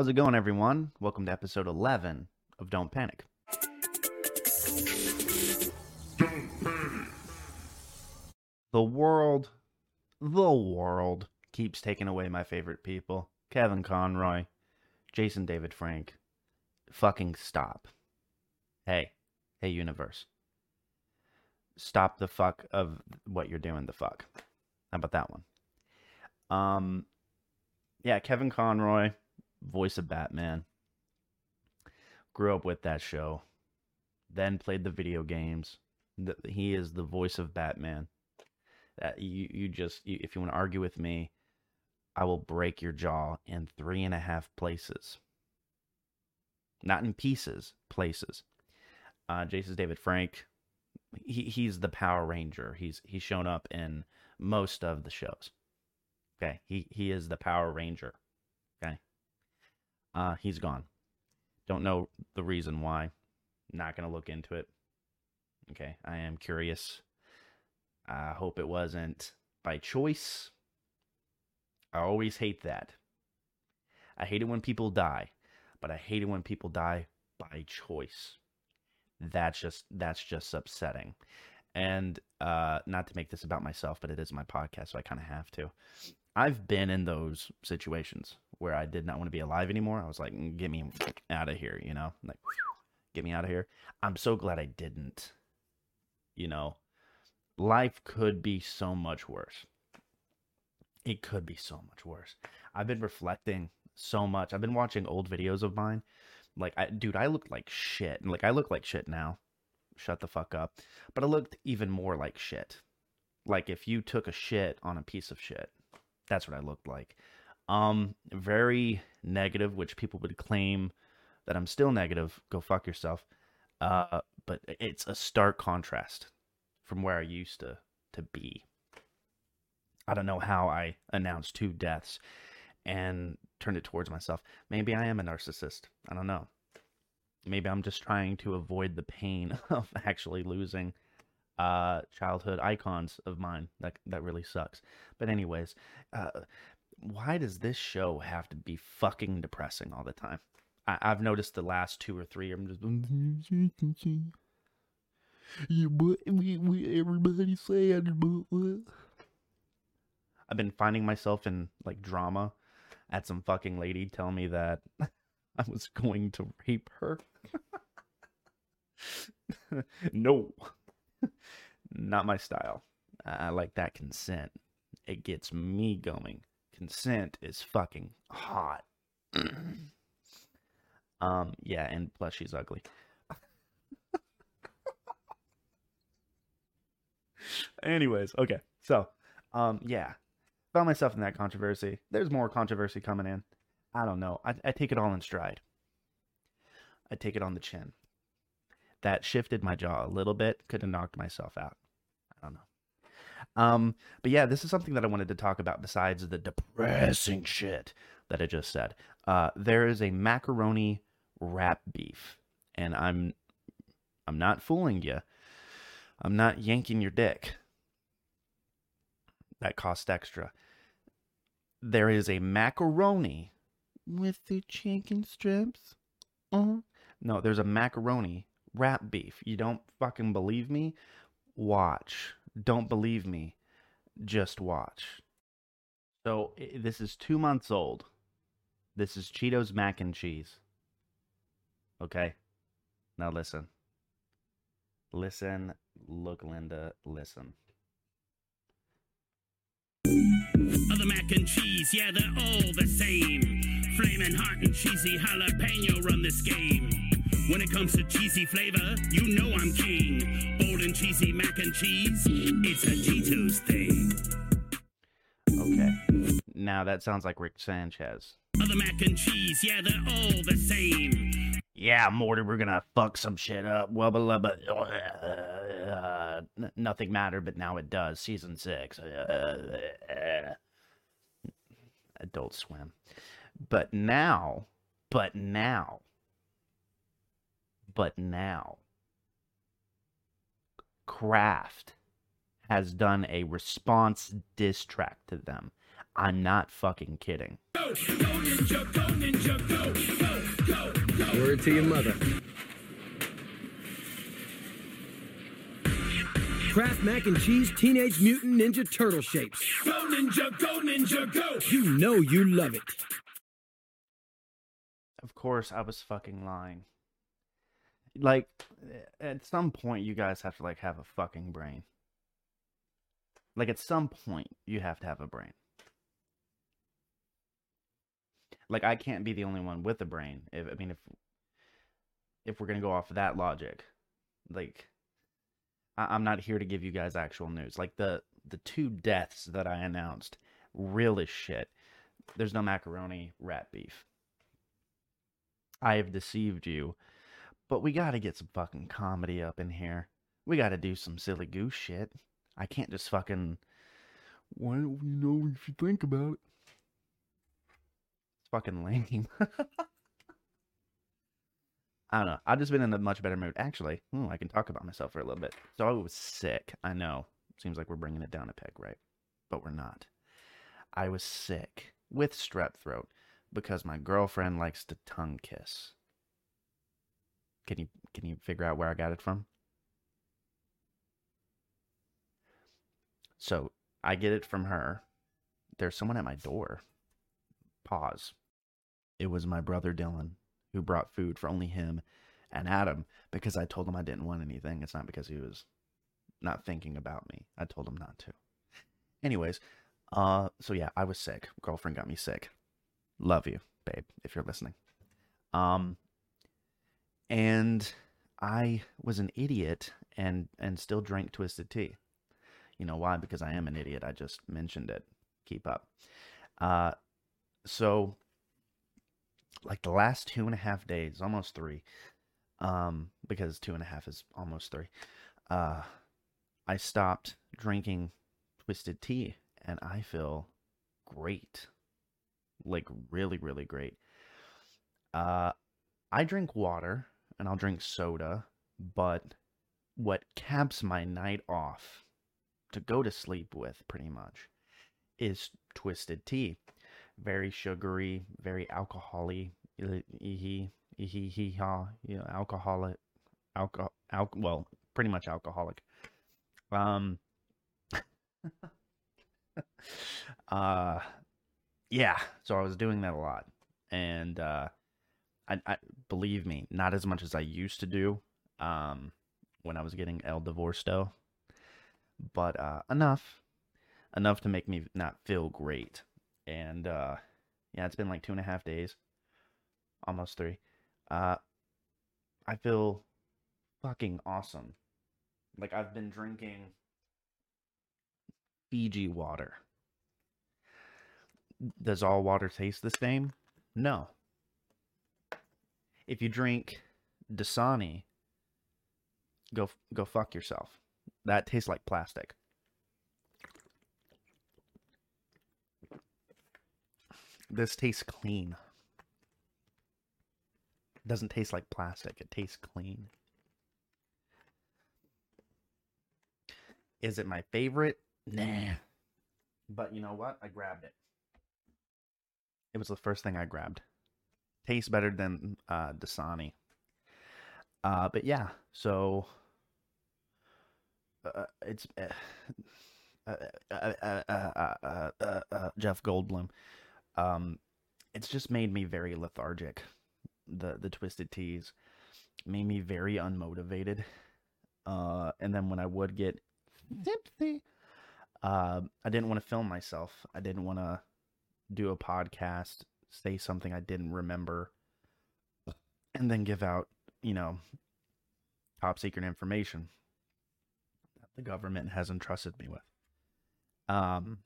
How's it going, everyone? Welcome to episode 11 of Don't Panic. The world, the world keeps taking away my favorite people Kevin Conroy, Jason David Frank. Fucking stop. Hey, hey, universe. Stop the fuck of what you're doing, the fuck. How about that one? Um, yeah, Kevin Conroy, voice of Batman. Grew up with that show. Then played the video games. He is the voice of Batman. That you you just you, if you want to argue with me, I will break your jaw in three and a half places. Not in pieces, places. Uh, Jason David Frank, he he's the Power Ranger. He's he's shown up in most of the shows. Okay, he he is the Power Ranger. Uh, he's gone. Don't know the reason why. Not gonna look into it. Okay, I am curious. I hope it wasn't by choice. I always hate that. I hate it when people die, but I hate it when people die by choice. That's just that's just upsetting. And uh not to make this about myself, but it is my podcast, so I kind of have to. I've been in those situations where I did not want to be alive anymore. I was like, mm, get me out of here, you know? Like get me out of here. I'm so glad I didn't. You know, life could be so much worse. It could be so much worse. I've been reflecting so much. I've been watching old videos of mine. Like, I, dude, I looked like shit. Like, I look like shit now. Shut the fuck up. But I looked even more like shit. Like, if you took a shit on a piece of shit, that's what I looked like. Um, very negative, which people would claim that I'm still negative. Go fuck yourself. Uh, but it's a stark contrast from where I used to to be. I don't know how I announced two deaths and turned it towards myself. Maybe I am a narcissist. I don't know. Maybe I'm just trying to avoid the pain of actually losing uh, childhood icons of mine. That that really sucks. But anyways, uh, why does this show have to be fucking depressing all the time? I, have noticed the last two or three. I'm just everybody sad, I've been finding myself in like drama at some fucking lady tell me that I was going to rape her. no, not my style. I like that consent. It gets me going. Consent is fucking hot. um, yeah, and plus she's ugly. Anyways, okay. So, um, yeah, found myself in that controversy. There's more controversy coming in. I don't know. I, I take it all in stride. I take it on the chin. That shifted my jaw a little bit. Could have knocked myself out. I don't know. Um, but yeah, this is something that I wanted to talk about besides the depressing shit that I just said. Uh, there is a macaroni wrap beef, and I'm I'm not fooling you. I'm not yanking your dick. That cost extra. There is a macaroni with the chicken strips. Uh-huh. No, there's a macaroni wrap beef. You don't fucking believe me? Watch. Don't believe me. Just watch. So this is two months old. This is Cheetos mac and cheese. Okay? Now listen. Listen. Look, Linda. Listen. Other mac and cheese, yeah, they're all the same. Flaming hot and cheesy jalapeno run this game. When it comes to cheesy flavor, you know I'm king. Bold and cheesy mac and cheese, it's a Cheetos thing. Okay. Now that sounds like Rick Sanchez. Other mac and cheese, yeah, they're all the same. Yeah, Morty, we're gonna fuck some shit up. Blah, blah. Uh, nothing mattered, but now it does. Season six. Uh, uh, Adult Swim. But now, but now, but now, Kraft has done a response diss track to them. I'm not fucking kidding. Go, go ninja, go ninja, go. Go, go. Word to your mother. Kraft Mac and Cheese Teenage Mutant Ninja Turtle shapes. Go ninja, go ninja, go! You know you love it. Of course, I was fucking lying. Like, at some point, you guys have to like have a fucking brain. Like, at some point, you have to have a brain. Like, I can't be the only one with a brain. If I mean, if if we're gonna go off of that logic, like, I- I'm not here to give you guys actual news. Like the the two deaths that I announced, real as shit. There's no macaroni rat beef. I have deceived you, but we got to get some fucking comedy up in here. We got to do some silly goose shit. I can't just fucking. Why don't we know if you think about it? It's fucking lame. I don't know. I've just been in a much better mood. Actually, hmm, I can talk about myself for a little bit. So I was sick. I know. Seems like we're bringing it down a peg, right? But we're not. I was sick with strep throat because my girlfriend likes to tongue kiss. Can you can you figure out where I got it from? So I get it from her. There's someone at my door. Pause. It was my brother Dylan who brought food for only him and Adam because I told him I didn't want anything. It's not because he was not thinking about me. I told him not to. Anyways, uh so yeah, I was sick. Girlfriend got me sick. Love you, babe, if you're listening. Um and I was an idiot and and still drank twisted tea. You know why? Because I am an idiot. I just mentioned it. Keep up. Uh so like the last two and a half days, almost three, um, because two and a half is almost three. Uh, I stopped drinking twisted tea, and I feel great, like really, really great. Uh, I drink water and I'll drink soda, but what caps my night off to go to sleep with, pretty much, is twisted tea very sugary, very alcoholy, he he he ha, you know, alcoholic, alcohol, al- well, pretty much alcoholic. Um, uh, yeah. So I was doing that a lot, and uh, I, I believe me, not as much as I used to do. Um, when I was getting El Divorced, but uh, enough, enough to make me not feel great. And uh yeah it's been like two and a half days almost three. Uh i feel fucking awesome. Like i've been drinking fiji water. Does all water taste the same? No if you drink dasani go go fuck yourself that tastes like plastic This tastes clean. doesn't taste like plastic. It tastes clean. Is it my favorite? Nah. But you know what? I grabbed it. It was the first thing I grabbed tastes better than uh, Dasani. Uh, but yeah, so uh, it's Jeff Goldblum. Um, it's just made me very lethargic. The the twisted teas made me very unmotivated. and then when I would get tipsy, I didn't want to film myself. I didn't want to do a podcast say something i didn't remember and then give out you know top secret information that the government has entrusted me with um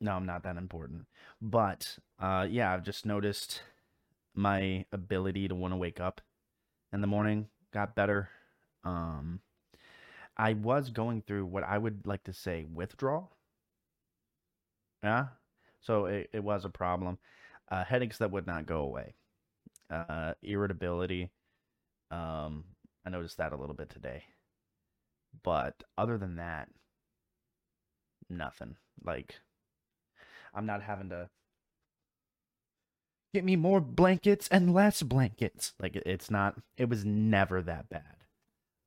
no, I'm not that important. But uh, yeah, I've just noticed my ability to want to wake up in the morning got better. Um, I was going through what I would like to say withdrawal. Yeah, so it, it was a problem. Uh, headaches that would not go away. Uh, irritability. Um, I noticed that a little bit today. But other than that, nothing. Like I'm not having to get me more blankets and less blankets. Like it's not. It was never that bad.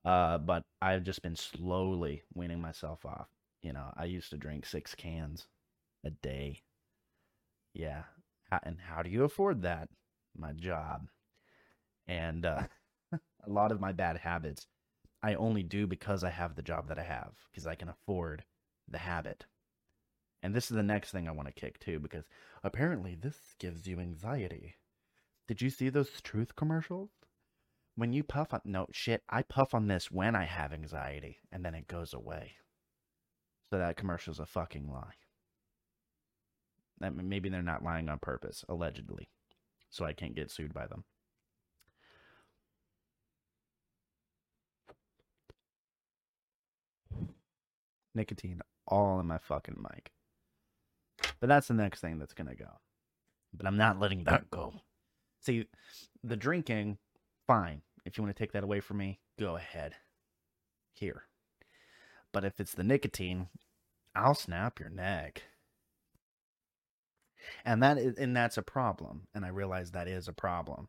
Uh, but I've just been slowly weaning myself off. You know, I used to drink six cans a day. Yeah, How, and how do you afford that? My job, and uh, a lot of my bad habits, I only do because I have the job that I have because I can afford the habit. And this is the next thing I want to kick too, because apparently this gives you anxiety. Did you see those truth commercials? When you puff on no shit, I puff on this when I have anxiety, and then it goes away. So that commercial's a fucking lie. That maybe they're not lying on purpose, allegedly, so I can't get sued by them. Nicotine all in my fucking mic. But that's the next thing that's gonna go. But I'm not letting that go. See, the drinking, fine. If you want to take that away from me, go ahead. Here. But if it's the nicotine, I'll snap your neck. And that is and that's a problem. And I realize that is a problem.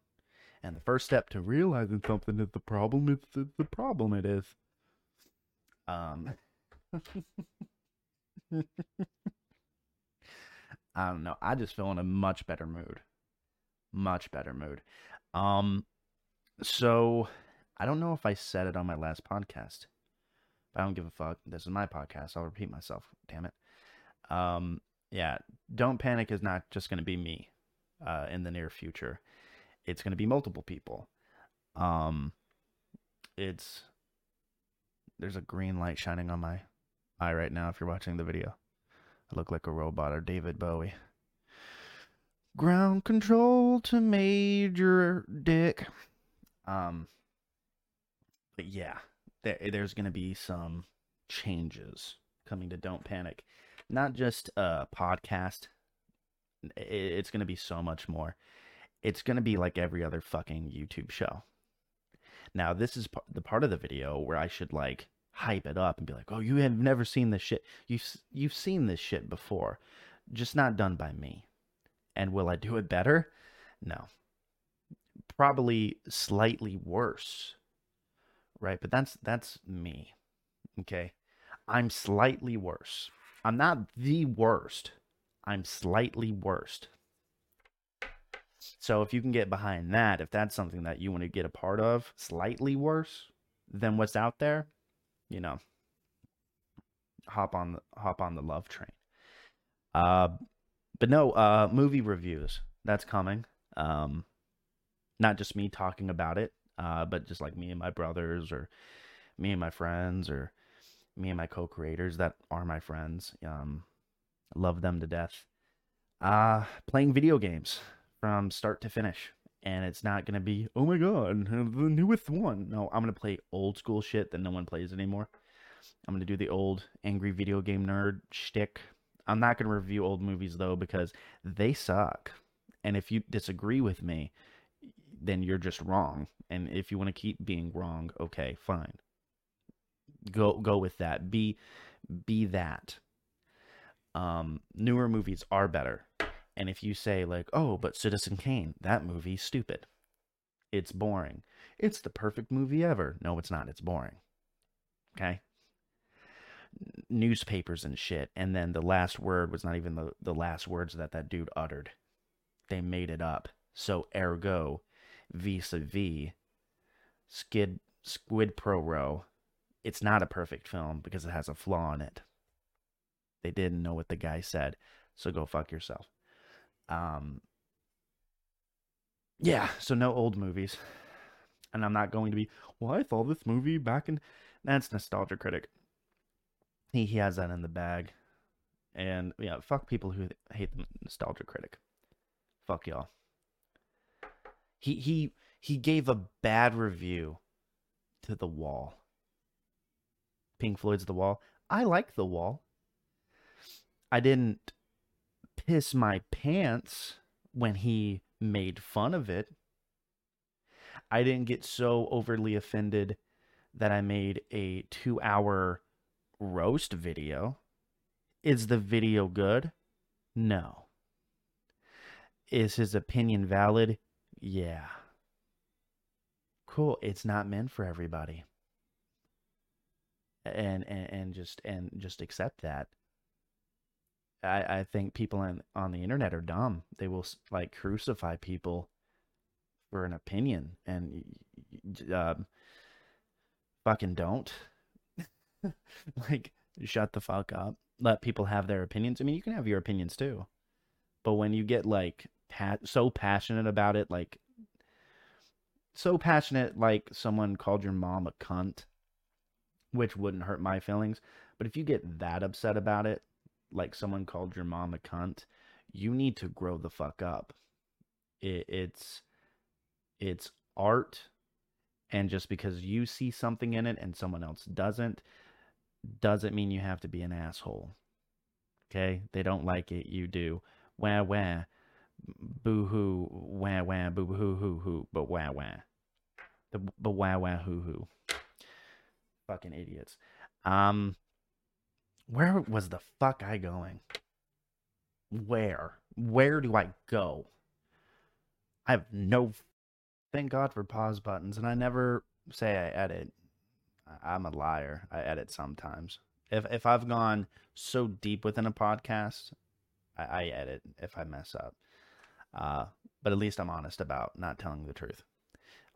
And the first step to realizing something is the problem is the, the problem it is. Um I don't know. I just feel in a much better mood. Much better mood. Um so I don't know if I said it on my last podcast. But I don't give a fuck. This is my podcast. I'll repeat myself. Damn it. Um yeah, don't panic is not just going to be me uh in the near future. It's going to be multiple people. Um it's there's a green light shining on my eye right now if you're watching the video. I look like a robot or David Bowie. Ground control to Major Dick. Um, but yeah, there, there's going to be some changes coming to Don't Panic. Not just a podcast, it's going to be so much more. It's going to be like every other fucking YouTube show. Now, this is the part of the video where I should like hype it up and be like, "Oh, you have never seen this shit. You've you've seen this shit before, just not done by me." And will I do it better? No. Probably slightly worse. Right? But that's that's me. Okay? I'm slightly worse. I'm not the worst. I'm slightly worst. So if you can get behind that, if that's something that you want to get a part of, slightly worse than what's out there, you know, hop on the hop on the love train. Uh but no, uh movie reviews. That's coming. Um not just me talking about it, uh, but just like me and my brothers or me and my friends or me and my co-creators that are my friends. Um love them to death. Uh playing video games from start to finish. And it's not gonna be, oh my god, the newest one. No, I'm gonna play old school shit that no one plays anymore. I'm gonna do the old angry video game nerd shtick. I'm not gonna review old movies though because they suck. And if you disagree with me, then you're just wrong. And if you want to keep being wrong, okay, fine. Go go with that. Be be that. Um, newer movies are better. And if you say like, "Oh, but Citizen Kane, that movie's stupid. It's boring. It's the perfect movie ever." No, it's not. It's boring. Okay? Newspapers and shit, and then the last word was not even the, the last words that that dude uttered. They made it up. So ergo, vis-a-vis, Skid Squid Pro Row, it's not a perfect film because it has a flaw in it. They didn't know what the guy said, so go fuck yourself. Um, yeah, so no old movies. And I'm not going to be, well, I saw this movie back in. That's Nostalgia Critic. He, he has that in the bag. And yeah, fuck people who hate the Nostalgia Critic. Fuck y'all. He he he gave a bad review to The Wall. Pink Floyd's The Wall. I like The Wall. I didn't piss my pants when he made fun of it. I didn't get so overly offended that I made a two hour roast video. Is the video good? No. Is his opinion valid? Yeah. Cool. It's not meant for everybody. And and, and just and just accept that. I, I think people on on the internet are dumb. They will like crucify people for an opinion, and um, fucking don't. like, shut the fuck up. Let people have their opinions. I mean, you can have your opinions too, but when you get like pa- so passionate about it, like so passionate, like someone called your mom a cunt, which wouldn't hurt my feelings. But if you get that upset about it, like someone called your mom a cunt, you need to grow the fuck up. It, it's it's art, and just because you see something in it and someone else doesn't, doesn't mean you have to be an asshole. Okay, they don't like it, you do. Wah wah, boo hoo, wah wah, boo hoo hoo hoo, but wah wah, the but wah wah hoo hoo. Fucking idiots. Um, where was the fuck I going? Where? Where do I go? I have no. Thank God for pause buttons, and I never say I edit. I'm a liar. I edit sometimes. If if I've gone so deep within a podcast, I, I edit if I mess up. Uh, but at least I'm honest about not telling the truth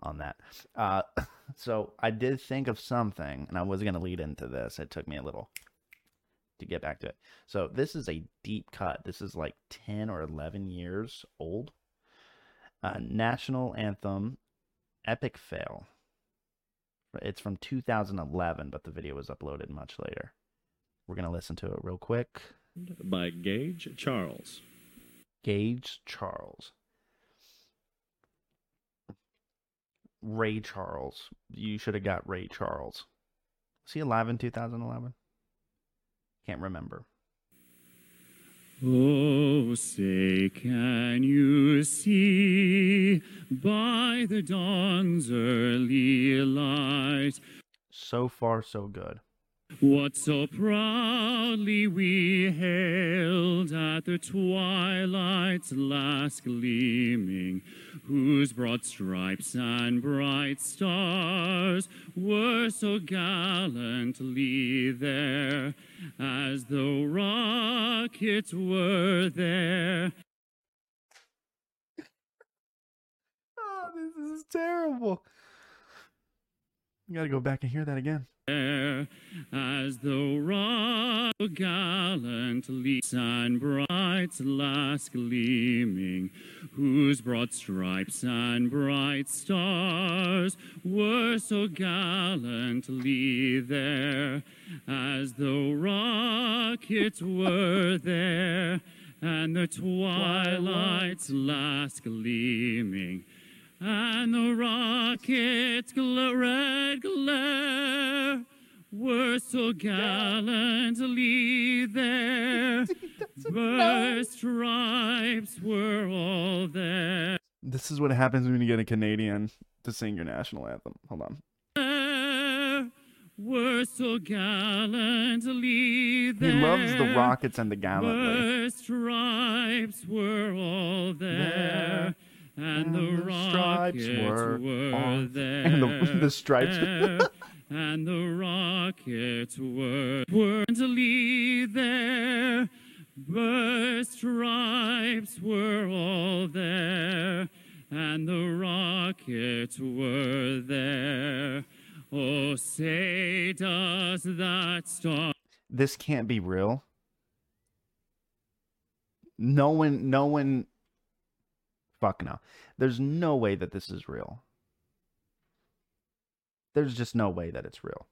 on that. Uh, so I did think of something, and I was going to lead into this. It took me a little to get back to it. So this is a deep cut. This is like 10 or 11 years old. Uh, national anthem, epic fail. It's from 2011, but the video was uploaded much later. We're going to listen to it real quick. by Gage Charles. Gage Charles. Ray Charles. You should have got Ray Charles. Was he alive in 2011? Can't remember. Oh, say, can you see by the dawn's early light So far, so good. What so proudly we hailed at the twilight's last gleaming, whose broad stripes and bright stars were so gallantly there, as though rockets were there. Oh, this is terrible. You gotta go back and hear that again. There, as though rock gallantly and bright last gleaming, whose broad stripes and bright stars were so gallantly there, as though rockets were there, and the twilight's last gleaming and the rocket's gl- red glare were so gallantly there. Burst stripes were all there. This is what happens when you get a Canadian to sing your national anthem. Hold on. Were so gallantly He loves the Rockets and the Gallantly. Burst stripes were all there. And, the, stripes rockets were were, all- there. and the- the stripes. and the rockets were were to lead there. Burst stripes were all there, and the rockets were there. Oh, say does that star This can't be real. No one, no one. Fuck no. There's no way that this is real. There's just no way that it's real.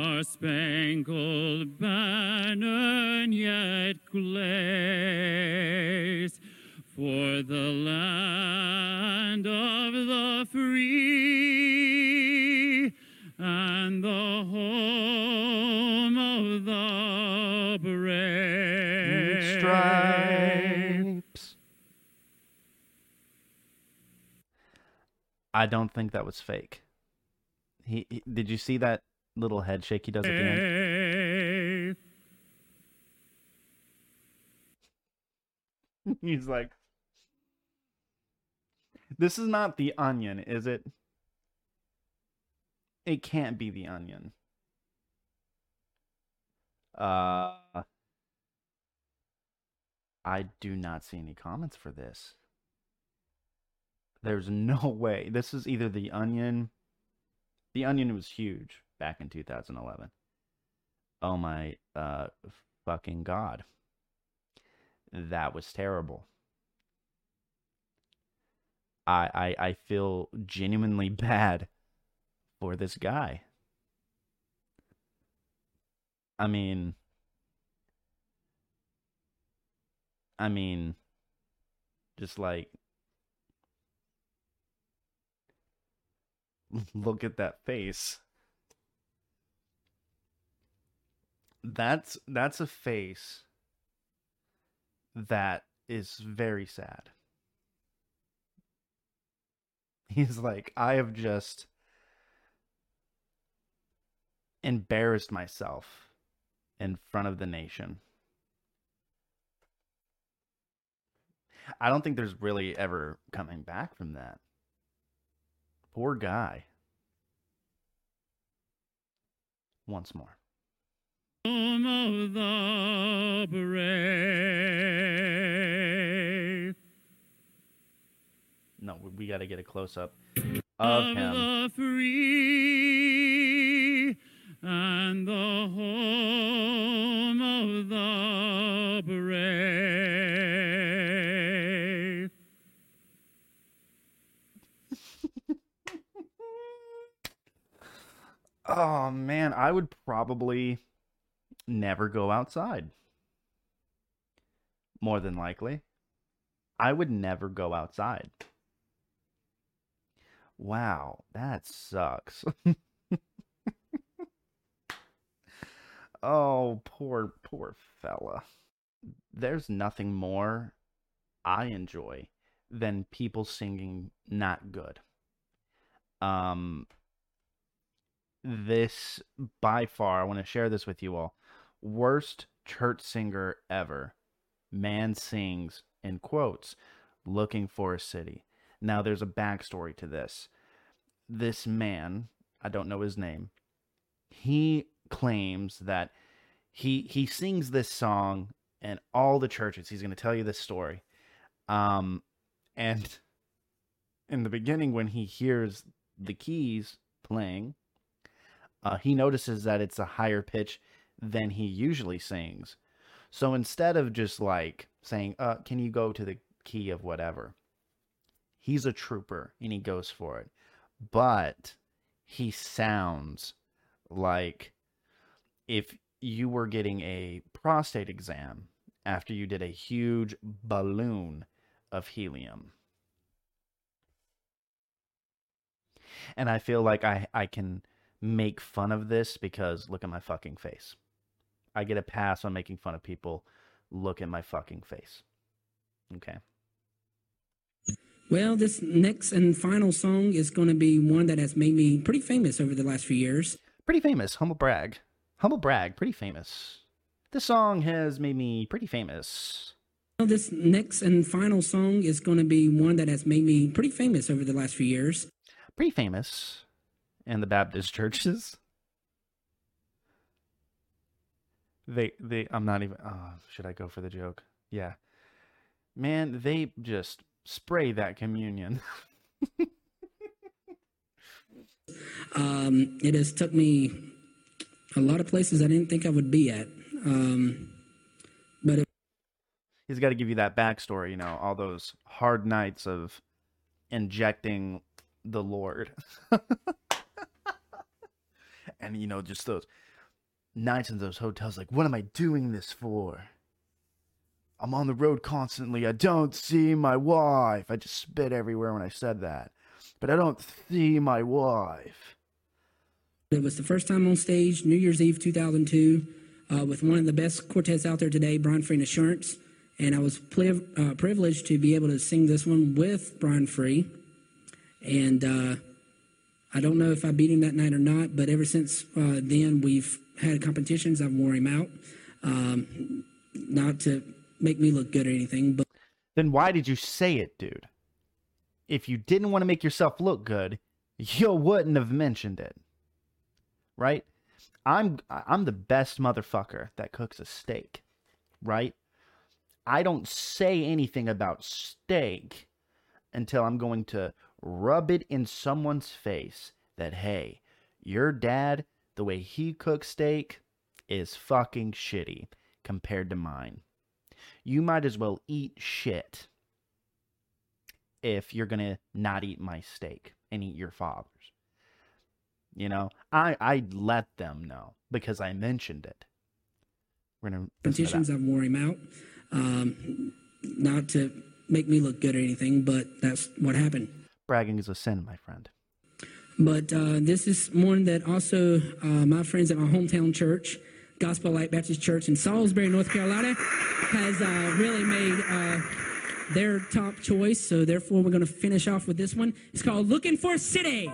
Our spangled banner yet glares for the land of the free and the home of the brave. Stripes. I don't think that was fake. He, he did you see that little head shake he does at the end? He's like, This is not the onion, is it? It can't be the onion. Uh I do not see any comments for this. There's no way. This is either the onion. The onion was huge back in 2011. Oh my uh fucking god. That was terrible. I I I feel genuinely bad for this guy. I mean I mean just like look at that face. That's that's a face that is very sad. He's like, I have just embarrassed myself in front of the nation. I don't think there's really ever coming back from that. Poor guy. Once more. The brave. No, we- we got to get a close up of of him. I would probably never go outside. More than likely. I would never go outside. Wow, that sucks. oh, poor, poor fella. There's nothing more I enjoy than people singing not good. Um, this by far, I want to share this with you all. Worst church singer ever. Man sings in quotes, looking for a city. Now, there's a backstory to this. This man, I don't know his name, he claims that he he sings this song in all the churches. He's going to tell you this story. Um, and in the beginning, when he hears the keys playing, uh, he notices that it's a higher pitch than he usually sings. So instead of just like saying, uh, can you go to the key of whatever? He's a trooper and he goes for it. But he sounds like if you were getting a prostate exam after you did a huge balloon of helium. And I feel like I, I can make fun of this because look at my fucking face. I get a pass on making fun of people. Look at my fucking face. Okay. Well, this next and final song is going to be one that has made me pretty famous over the last few years. Pretty famous. Humble brag. Humble brag. Pretty famous. This song has made me pretty famous. Well, this next and final song is going to be one that has made me pretty famous over the last few years. Pretty famous in the Baptist churches. They they I'm not even oh, should I go for the joke? Yeah. Man, they just spray that communion. Um, it has took me a lot of places I didn't think I would be at. Um, but it, He's got to give you that backstory, you know, all those hard nights of injecting the Lord. and you know, just those nights in those hotels like, what am I doing this for? I'm on the road constantly. I don't see my wife. I just spit everywhere when I said that. But I don't see my wife. it was the first time on stage, New Year's Eve 2002, uh, with one of the best quartets out there today, Brian Free and Assurance. And I was uh, privileged to be able to sing this one with Brian Free. And uh, I don't know if I beat him that night or not, but ever since uh, then, we've had competitions. I've wore him out. Um, not to make me look good or anything, but Then why did you say it, dude? if you didn't want to make yourself look good, you wouldn't have mentioned it. Right? I'm I'm the best motherfucker that cooks a steak. Right? I don't say anything about steak until I'm going to rub it in someone's face that hey, your dad, the way he cooks steak is fucking shitty compared to mine. You might as well eat shit if you're going to not eat my steak and eat your father's. You know, I I let them know because I mentioned it. We're listen to that. competitions. I've wore him out, um, not to make me look good or anything, but that's what happened. Bragging is a sin, my friend. But uh, this is one that also uh, my friends at my hometown church, Gospel Light Baptist Church in Salisbury, North Carolina, has uh, really made uh, their top choice. So therefore, we're going to finish off with this one. It's called "Looking for a City."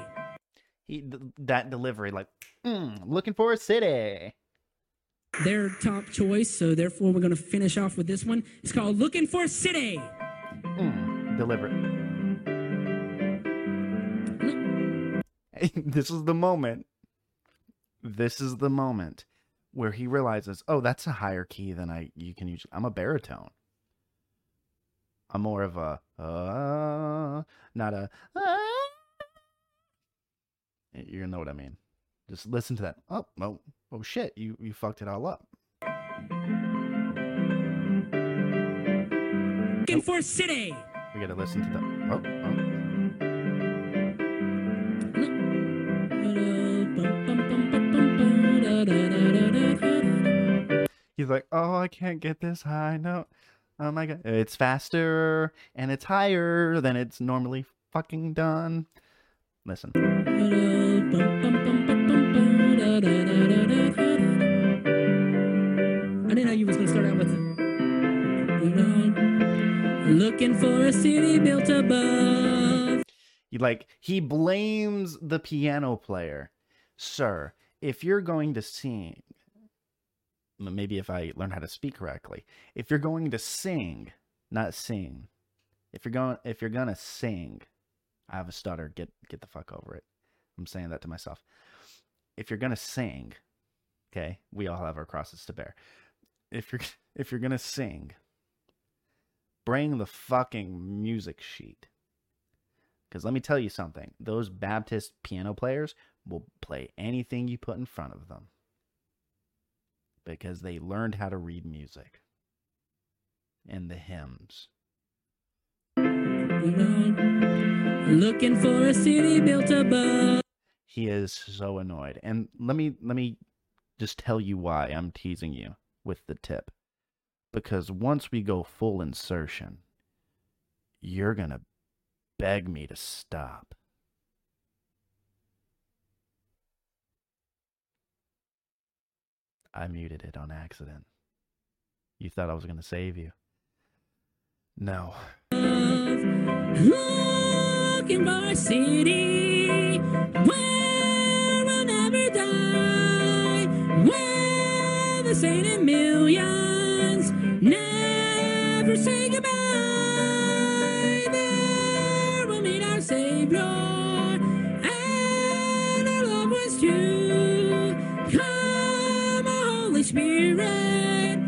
He th- that delivery, like, mm, looking for a city. Their top choice. So therefore, we're going to finish off with this one. It's called "Looking for a City." Mm, deliver. this is the moment. This is the moment where he realizes, oh, that's a higher key than I you can use. I'm a baritone. I'm more of a uh, not a. Uh. You're gonna know what I mean. Just listen to that. Oh, oh, oh, shit! You you fucked it all up. Looking for a city. We gotta listen to the. Oh, oh. He's like, oh, I can't get this high note. Oh my god, it's faster and it's higher than it's normally fucking done. Listen. I didn't know you was gonna start out with looking for a city built above. He like he blames the piano player. Sir, if you're going to sing, maybe if I learn how to speak correctly, if you're going to sing, not sing, if you're going if you're gonna sing, I have a stutter. Get get the fuck over it. I'm saying that to myself. If you're gonna sing, okay, we all have our crosses to bear. If you're if you're gonna sing, bring the fucking music sheet. Because let me tell you something, those Baptist piano players will play anything you put in front of them because they learned how to read music and the hymns. Looking for a city built above. He is so annoyed. And let me let me just tell you why I'm teasing you with the tip. Because once we go full insertion, you're going to beg me to stop. I muted it on accident. You thought I was going to save you. No. Looking for a city where we'll never die. Where the millions never say goodbye. There we'll meet our Savior and our loved ones too. Spirit,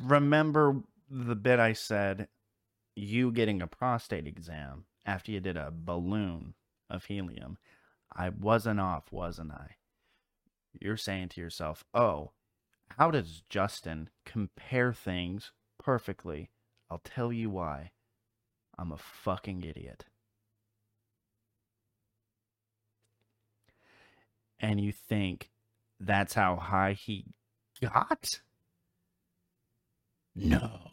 remember the bit I said you getting a prostate exam after you did a balloon of helium. I wasn't off, wasn't I? You're saying to yourself, oh, how does Justin compare things perfectly? I'll tell you why. I'm a fucking idiot. And you think that's how high he got? No.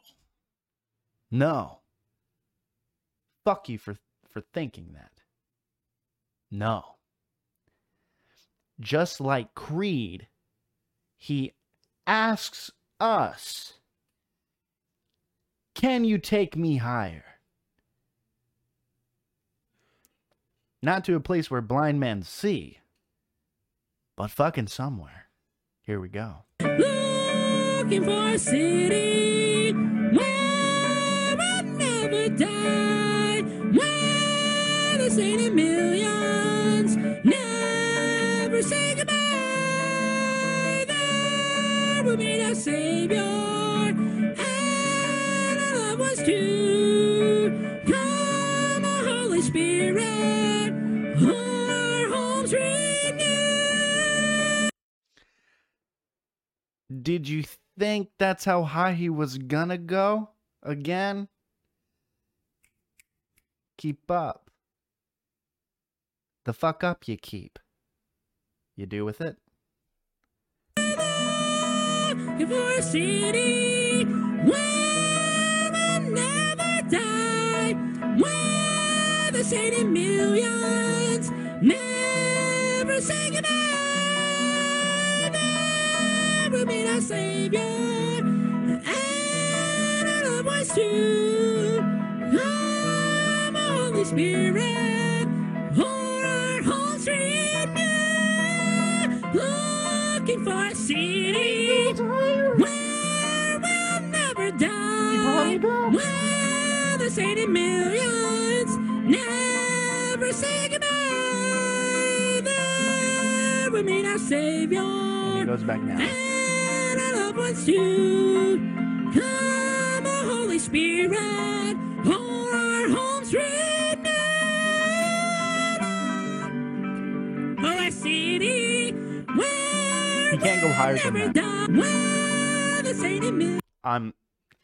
No. Fuck you for for thinking that. No. Just like Creed, he asks us, "Can you take me higher?" Not to a place where blind men see, but fucking somewhere. Here we go. Looking for a city where die. Where the sainted millions never say goodbye. There will meet our Savior Did you think that's how high he was gonna go again? Keep up. The fuck up you keep. You do with it? a city where never die, where the sainted millions never say goodbye. Will meet our Savior and our loved ones too. Come, Holy Spirit, hold our homes renewed. Looking for a city where we'll never die. Where the sainted millions never say goodbye. There we meet our Savior And He goes back now. Loved ones. Come, O Holy Spirit, hold our homes renewed. Oh, a city where You can't go higher than that. die, where the sainted I'm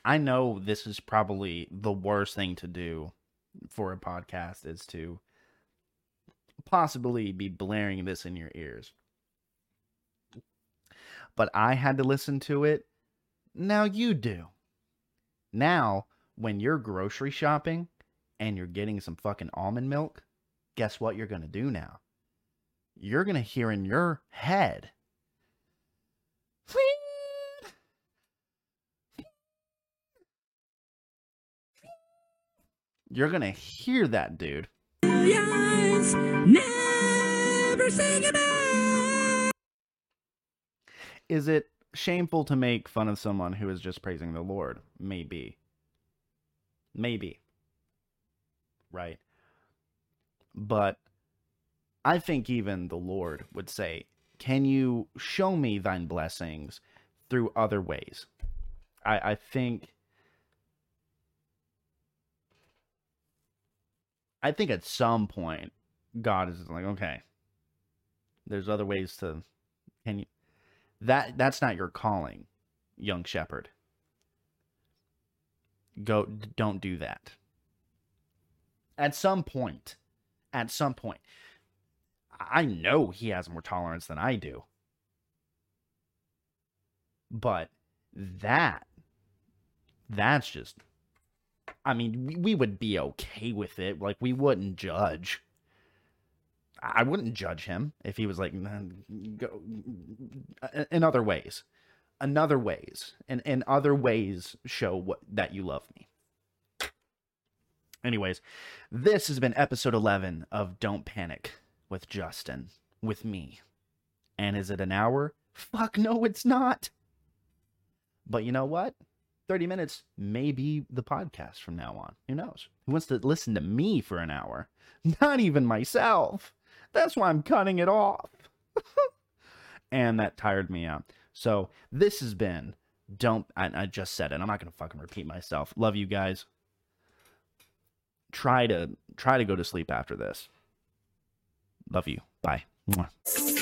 I know this is probably the worst thing to do for a podcast is to possibly be blaring this in your ears. But I had to listen to it. Now you do. Now, when you're grocery shopping and you're getting some fucking almond milk, guess what you're going to do now? You're going to hear in your head You're gonna hear that, dude. never say goodbye. Is it shameful to make fun of someone who is just praising the Lord? Maybe. Maybe. Right. But I think even the Lord would say, Can you show me thine blessings through other ways? I, I think. I think at some point, God is like, okay, there's other ways to. Can you. That that's not your calling, young shepherd. Go don't do that. At some point, at some point, I know he has more tolerance than I do. But that that's just I mean, we, we would be okay with it. Like we wouldn't judge. I wouldn't judge him if he was like "Nah, go uh, in other ways, another ways, and in other ways show what that you love me. Anyways, this has been episode 11 of Don't Panic with Justin, with me. And is it an hour? Fuck no, it's not. But you know what? 30 minutes may be the podcast from now on. Who knows? Who wants to listen to me for an hour? Not even myself. That's why I'm cutting it off. and that tired me out. So this has been don't I, I just said it. I'm not gonna fucking repeat myself. Love you guys. Try to try to go to sleep after this. Love you. Bye. Mwah.